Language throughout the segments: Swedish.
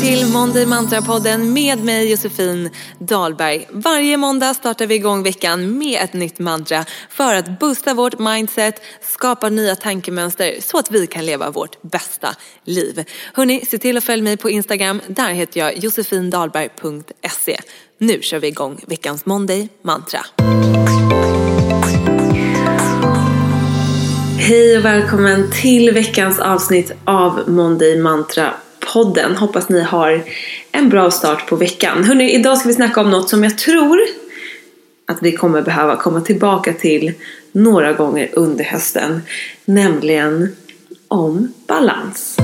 Till Måndag Mantra-podden med mig Josefin Dahlberg. Varje måndag startar vi igång veckan med ett nytt mantra för att boosta vårt mindset, skapa nya tankemönster så att vi kan leva vårt bästa liv. Hörni, se till att följa mig på Instagram. Där heter jag josefindahlberg.se. Nu kör vi igång veckans Monday Mantra. Hej och välkommen till veckans avsnitt av Monday Mantra podden. Hoppas ni har en bra start på veckan. Hörrni, idag ska vi snacka om något som jag tror att vi kommer behöva komma tillbaka till några gånger under hösten. Nämligen om balans.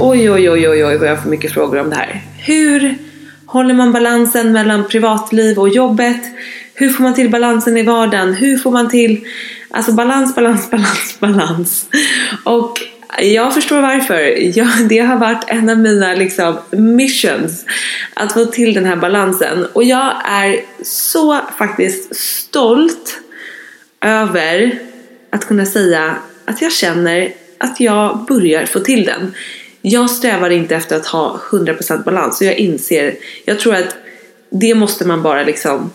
Oj, oj, oj, oj, oj vad jag får mycket frågor om det här. Hur håller man balansen mellan privatliv och jobbet? Hur får man till balansen i vardagen? Hur får man till Alltså balans, balans, balans, balans. Och jag förstår varför. Jag, det har varit en av mina liksom, missions att få till den här balansen. Och jag är så faktiskt stolt över att kunna säga att jag känner att jag börjar få till den. Jag strävar inte efter att ha 100% balans och jag inser, jag tror att det måste man bara liksom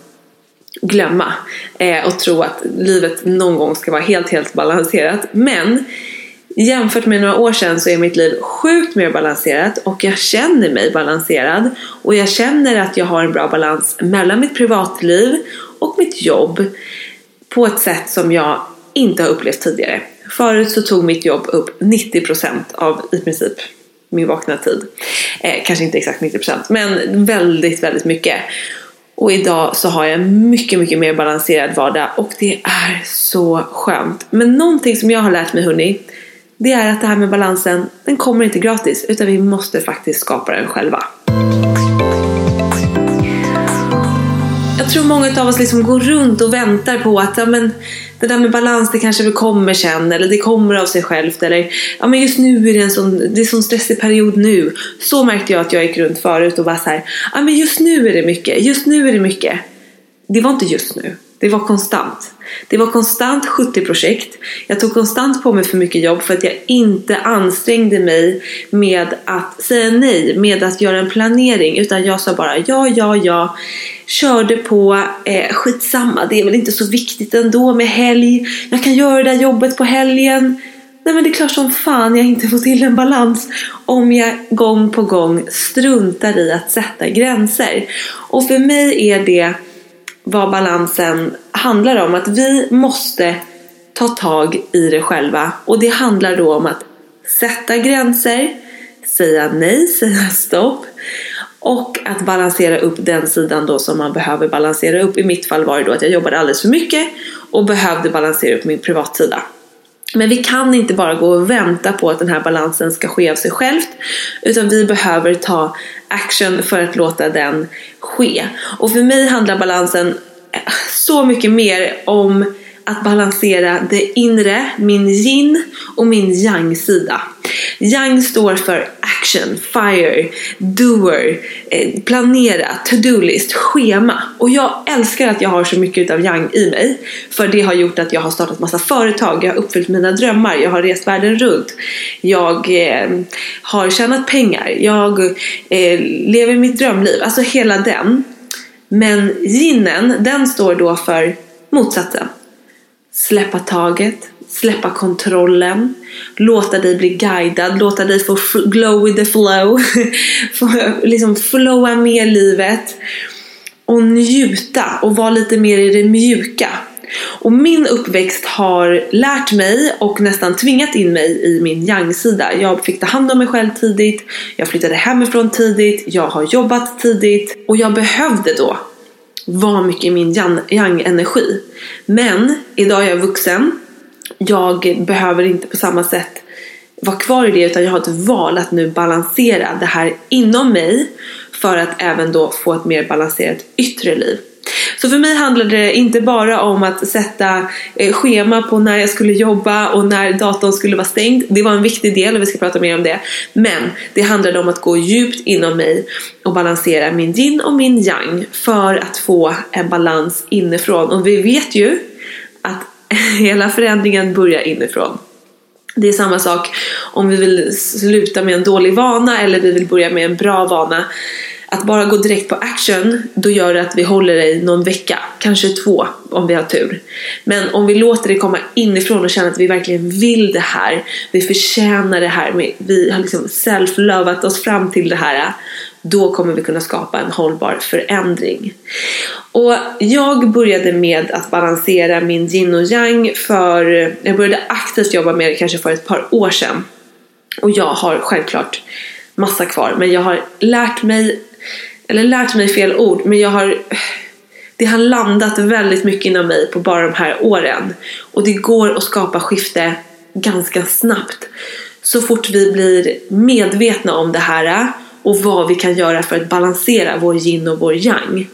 glömma eh, och tro att livet någon gång ska vara helt, helt balanserat. Men jämfört med några år sedan så är mitt liv sjukt mer balanserat och jag känner mig balanserad och jag känner att jag har en bra balans mellan mitt privatliv och mitt jobb på ett sätt som jag inte har upplevt tidigare. Förut så tog mitt jobb upp 90% av i princip min vakna tid. Eh, kanske inte exakt 90% men väldigt, väldigt mycket. Och idag så har jag en mycket, mycket mer balanserad vardag och det är så skönt. Men någonting som jag har lärt mig hörni, det är att det här med balansen, den kommer inte gratis utan vi måste faktiskt skapa den själva. Jag tror många av oss liksom går runt och väntar på att ja, men, det där med balans det kanske kommer sen eller det kommer av sig självt eller ja men just nu är det en sån, det är en sån stressig period nu. Så märkte jag att jag gick runt förut och var så här, ja men just nu är det mycket, just nu är det mycket. Det var inte just nu. Det var konstant. Det var konstant 70 projekt. Jag tog konstant på mig för mycket jobb för att jag inte ansträngde mig med att säga nej, med att göra en planering. Utan jag sa bara ja, ja, ja. Körde på, eh, skitsamma, det är väl inte så viktigt ändå med helg. Jag kan göra det där jobbet på helgen. Nej men det är klart som fan jag inte får till en balans om jag gång på gång struntar i att sätta gränser. Och för mig är det vad balansen handlar om. Att vi måste ta tag i det själva. Och det handlar då om att sätta gränser, säga nej, säga stopp. Och att balansera upp den sidan då som man behöver balansera upp. I mitt fall var det då att jag jobbade alldeles för mycket och behövde balansera upp min privatsida. Men vi kan inte bara gå och vänta på att den här balansen ska ske av sig självt. Utan vi behöver ta action för att låta den ske. Och för mig handlar balansen eh, så mycket mer om att balansera det inre, min yin och min yang-sida. Yang står för action, fire, doer, eh, planera, to-do-list, schema. Och jag älskar att jag har så mycket av yang i mig. För det har gjort att jag har startat massa företag, jag har uppfyllt mina drömmar, jag har rest världen runt. Jag eh, har tjänat pengar, jag eh, lever mitt drömliv. Alltså hela den. Men yinen, den står då för motsatsen. Släppa taget, släppa kontrollen, låta dig bli guidad, låta dig få glow with the flow, få liksom flowa med livet och njuta och vara lite mer i det mjuka. Och min uppväxt har lärt mig och nästan tvingat in mig i min yang-sida. Jag fick ta hand om mig själv tidigt, jag flyttade hemifrån tidigt, jag har jobbat tidigt och jag behövde då vara mycket i min yang-energi. Men idag är jag vuxen, jag behöver inte på samma sätt vara kvar i det utan jag har ett val att nu balansera det här inom mig för att även då få ett mer balanserat yttre liv. Så för mig handlade det inte bara om att sätta eh, schema på när jag skulle jobba och när datorn skulle vara stängd. Det var en viktig del och vi ska prata mer om det. Men det handlade om att gå djupt inom mig och balansera min yin och min yang för att få en balans inifrån. Och vi vet ju hela förändringen börjar inifrån. Det är samma sak om vi vill sluta med en dålig vana eller vi vill börja med en bra vana. Att bara gå direkt på action, då gör det att vi håller det i någon vecka, kanske två om vi har tur. Men om vi låter det komma inifrån och känner att vi verkligen vill det här, vi förtjänar det här, vi har liksom self-lovat oss fram till det här, då kommer vi kunna skapa en hållbar förändring. Och jag började med att balansera min yin och yang för, jag började aktivt jobba med det kanske för ett par år sedan. Och jag har självklart massa kvar, men jag har lärt mig eller lärt mig fel ord, men jag har det har landat väldigt mycket inom mig på bara de här åren. Och det går att skapa skifte ganska snabbt. Så fort vi blir medvetna om det här och vad vi kan göra för att balansera vår yin och vår yang.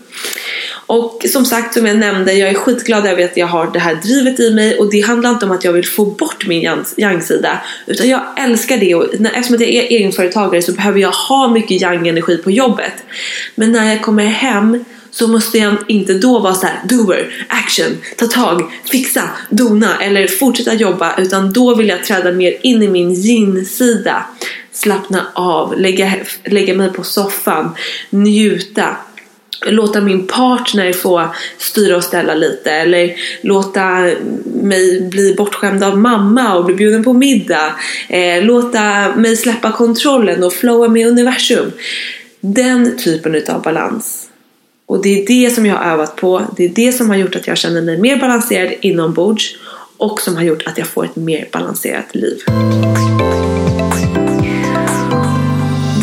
Och som sagt, som jag nämnde, jag är skitglad över att jag har det här drivet i mig och det handlar inte om att jag vill få bort min yang-sida utan jag älskar det och eftersom jag är egenföretagare så behöver jag ha mycket yang-energi på jobbet. Men när jag kommer hem så måste jag inte då vara så här doer, action, ta tag, fixa, dona eller fortsätta jobba utan då vill jag träda mer in i min yin-sida. Slappna av, lägga, lägga mig på soffan, njuta låta min partner få styra och ställa lite eller låta mig bli bortskämd av mamma och bli bjuden på middag. Eh, låta mig släppa kontrollen och flowa med universum. Den typen av balans. Och det är det som jag har övat på. Det är det som har gjort att jag känner mig mer balanserad inombords och som har gjort att jag får ett mer balanserat liv.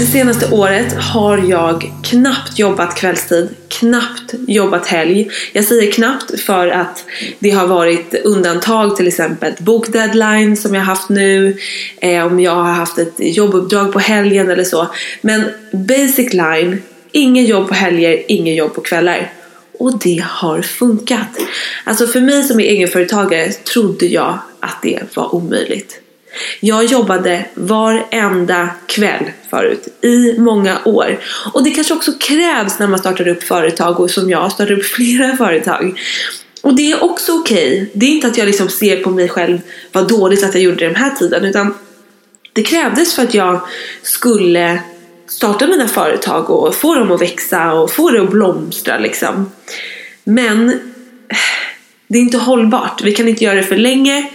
Det senaste året har jag knappt jobbat kvällstid, knappt jobbat helg. Jag säger knappt för att det har varit undantag, till exempel bokdeadline som jag haft nu, eh, om jag har haft ett jobbuppdrag på helgen eller så. Men basic line, inget jobb på helger, inget jobb på kvällar. Och det har funkat. Alltså för mig som är egenföretagare trodde jag att det var omöjligt. Jag jobbade varenda kväll förut i många år. Och det kanske också krävs när man startar upp företag och som jag startar upp flera företag. Och det är också okej. Okay. Det är inte att jag liksom ser på mig själv vad dåligt att jag gjorde det den här tiden utan det krävdes för att jag skulle starta mina företag och få dem att växa och få det att blomstra liksom. Men eh, det är inte hållbart. Vi kan inte göra det för länge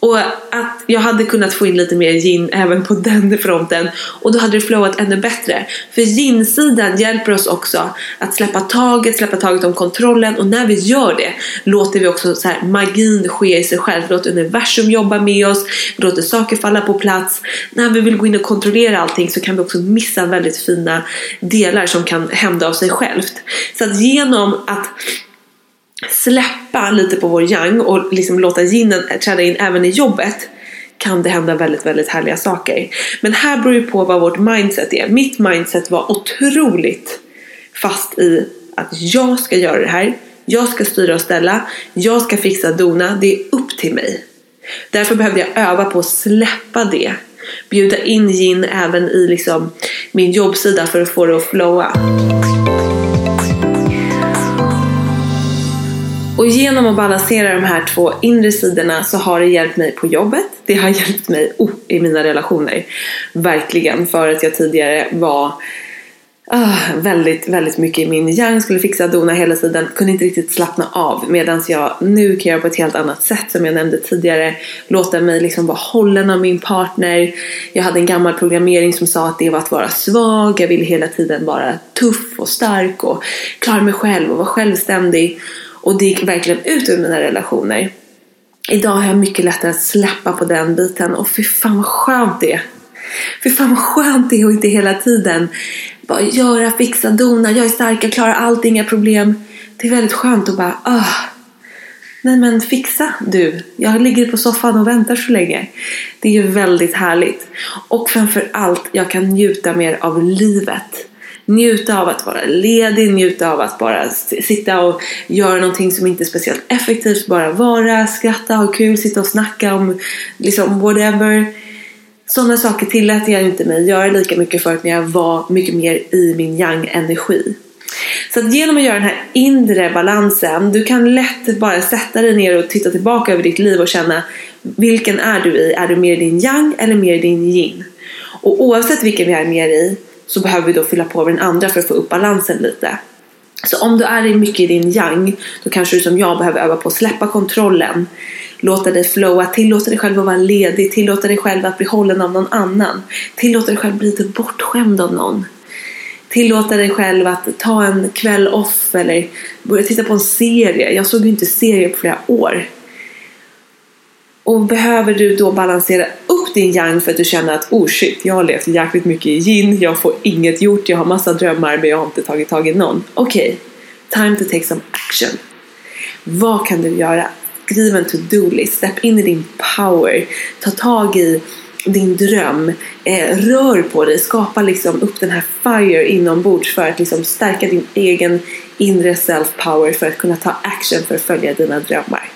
och att jag hade kunnat få in lite mer gin även på den fronten och då hade det flowat ännu bättre. För gin-sidan hjälper oss också att släppa taget, släppa taget om kontrollen och när vi gör det låter vi också så här, magin ske i sig själv. Vi låter universum jobba med oss, vi låter saker falla på plats. När vi vill gå in och kontrollera allting så kan vi också missa väldigt fina delar som kan hända av sig självt. Så att genom att släppa lite på vår yang och liksom låta ginen träda in även i jobbet kan det hända väldigt, väldigt härliga saker. Men här beror ju på vad vårt mindset är. Mitt mindset var otroligt fast i att jag ska göra det här. Jag ska styra och ställa. Jag ska fixa dona. Det är upp till mig. Därför behövde jag öva på att släppa det. Bjuda in gin även i liksom min jobbsida för att få det att flowa. Och genom att balansera de här två inre sidorna så har det hjälpt mig på jobbet. Det har hjälpt mig oh, i mina relationer. Verkligen. För att jag tidigare var ah, väldigt, väldigt mycket i min yang. Skulle fixa dona hela tiden. Kunde inte riktigt slappna av. Medan jag nu kan göra på ett helt annat sätt som jag nämnde tidigare. Låta mig liksom vara hållen av min partner. Jag hade en gammal programmering som sa att det var att vara svag. Jag ville hela tiden vara tuff och stark och klara mig själv och vara självständig. Och det gick verkligen ut ur mina relationer. Idag har jag mycket lättare att släppa på den biten och fy fan vad skönt det är. Fy fan vad skönt det är att inte hela tiden bara göra, fixa, dona, jag är stark, jag klarar allt, inga problem. Det är väldigt skönt att bara, ah, nej men fixa du. Jag ligger på soffan och väntar så länge. Det är ju väldigt härligt. Och framför allt, jag kan njuta mer av livet. Njuta av att vara ledig, njuta av att bara sitta och göra någonting som inte är speciellt effektivt. Bara vara, skratta, ha kul, sitta och snacka om liksom whatever. Sådana saker tillät jag inte mig göra lika mycket förut när jag var mycket mer i min yang-energi. Så att genom att göra den här inre balansen, du kan lätt bara sätta dig ner och titta tillbaka över ditt liv och känna vilken är du i? Är du mer i din yang eller mer i din yin? Och oavsett vilken vi är mer i så behöver vi då fylla på med den andra för att få upp balansen lite. Så om du är mycket i din yang, då kanske du som jag behöver öva på att släppa kontrollen. Låta dig flowa, tillåta dig själv att vara ledig, tillåta dig själv att bli hållen av någon annan. Tillåta dig själv att bli lite bortskämd av någon. Tillåta dig själv att ta en kväll off eller börja titta på en serie. Jag såg ju inte serier på flera år. Och behöver du då balansera upp din yang för att du känner att oh shit, jag har levt jäkligt mycket i yin, jag får inget gjort, jag har massa drömmar men jag har inte tagit tag i någon. Okej, okay, time to take some action. Vad kan du göra? Skriv en to-do-list, step in i din power, ta tag i din dröm, eh, rör på dig, skapa liksom upp den här fire inombords för att liksom stärka din egen inre self-power för att kunna ta action för att följa dina drömmar.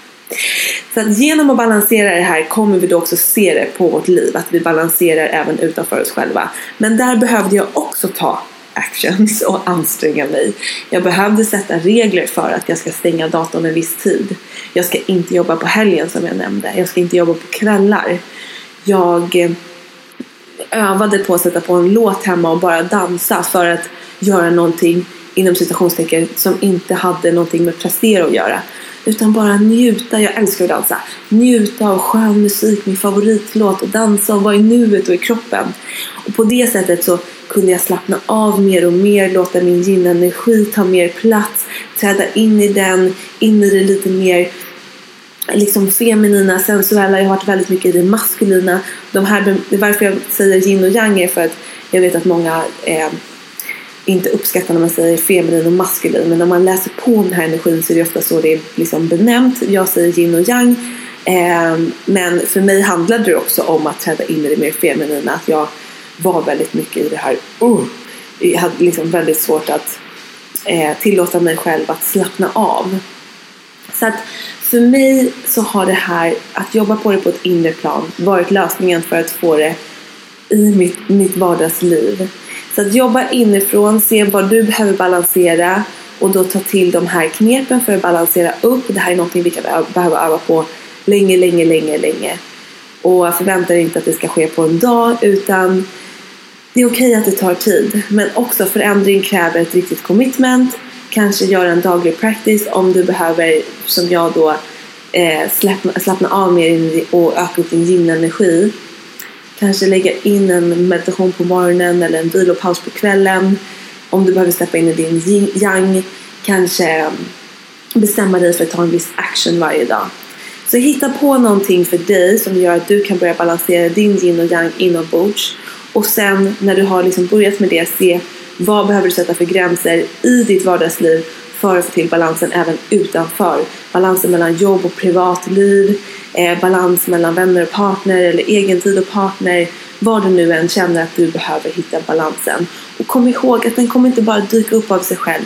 Så att genom att balansera det här kommer vi då också se det på vårt liv, att vi balanserar även utanför oss själva. Men där behövde jag också ta actions och anstränga mig. Jag behövde sätta regler för att jag ska stänga datorn en viss tid. Jag ska inte jobba på helgen som jag nämnde. Jag ska inte jobba på kvällar. Jag eh, övade på att sätta på en låt hemma och bara dansa för att göra någonting inom citationstecken som inte hade någonting med prestera att göra. Utan bara njuta, jag älskar att dansa. Njuta av skön musik, min favoritlåt och dansa och vara i nuet och i kroppen. Och på det sättet så kunde jag slappna av mer och mer, låta min yin-energi ta mer plats, träda in i den, in i det lite mer liksom feminina, sensuella. Jag har varit väldigt mycket i det maskulina. De här, varför jag säger yin och yang är för att jag vet att många eh, inte uppskattar när man säger feminin och maskulin. Men när man läser på om den här energin så är det ofta så det är liksom benämnt. Jag säger yin och yang. Eh, men för mig handlade det också om att träda in i det mer feminina. Att jag var väldigt mycket i det här. Uh, jag hade liksom väldigt svårt att eh, tillåta mig själv att slappna av. Så att för mig så har det här att jobba på det på ett inre plan varit lösningen för att få det i mitt, mitt vardagsliv. Så att jobba inifrån, se vad du behöver balansera och då ta till de här knepen för att balansera upp. Det här är någonting vi kan behöva öva på länge, länge, länge, länge. Och förvänta dig inte att det ska ske på en dag utan det är okej okay att det tar tid. Men också förändring kräver ett riktigt commitment. Kanske göra en daglig practice om du behöver, som jag då, eh, slappna, slappna av mer och öka upp din yin-energi Kanske lägga in en meditation på morgonen eller en vilopaus på kvällen. Om du behöver släppa in i din yang. Kanske mm, bestämma dig för att ta en viss action varje dag. Så hitta på någonting för dig som gör att du kan börja balansera din yin och yang inombords. Och sen när du har liksom börjat med det, se vad behöver du sätta för gränser i ditt vardagsliv för att få till balansen även utanför. Balansen mellan jobb och privatliv, eh, balans mellan vänner och partner eller egentid och partner. Vad du nu än känner att du behöver hitta balansen. Och kom ihåg att den kommer inte bara dyka upp av sig själv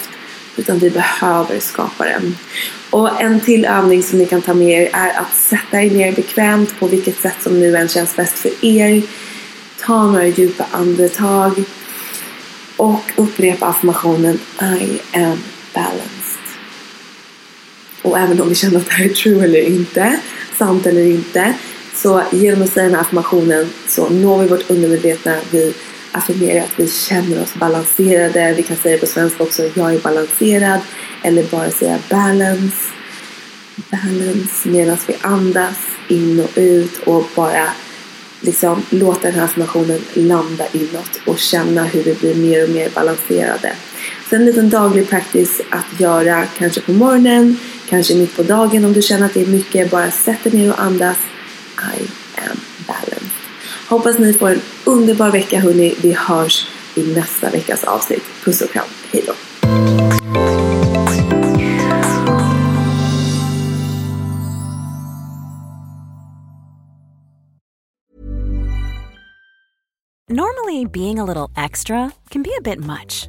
utan vi behöver skapa den. Och en till övning som ni kan ta med er är att sätta er ner bekvämt på vilket sätt som nu än känns bäst för er. Ta några djupa andetag och upprepa affirmationen I am balanced. Och även om vi känner att det här är true eller inte, sant eller inte, så genom att säga den här affirmationen så når vi vårt undermedvetna. Vi affirmerar att vi känner oss balanserade. Vi kan säga på svenska också jag är balanserad. Eller bara säga balance. Balance medan vi andas in och ut och bara liksom låta den här affirmationen landa inåt och känna hur vi blir mer och mer balanserade. En liten daglig practice att göra kanske på morgonen, kanske mitt på dagen om du känner att det är mycket. Bara sätt dig ner och andas. I am balanced. Hoppas ni får en underbar vecka hörni. Vi hörs i nästa veckas avsnitt. Puss och kram. Hejdå. Normally, being a little extra can be a bit much,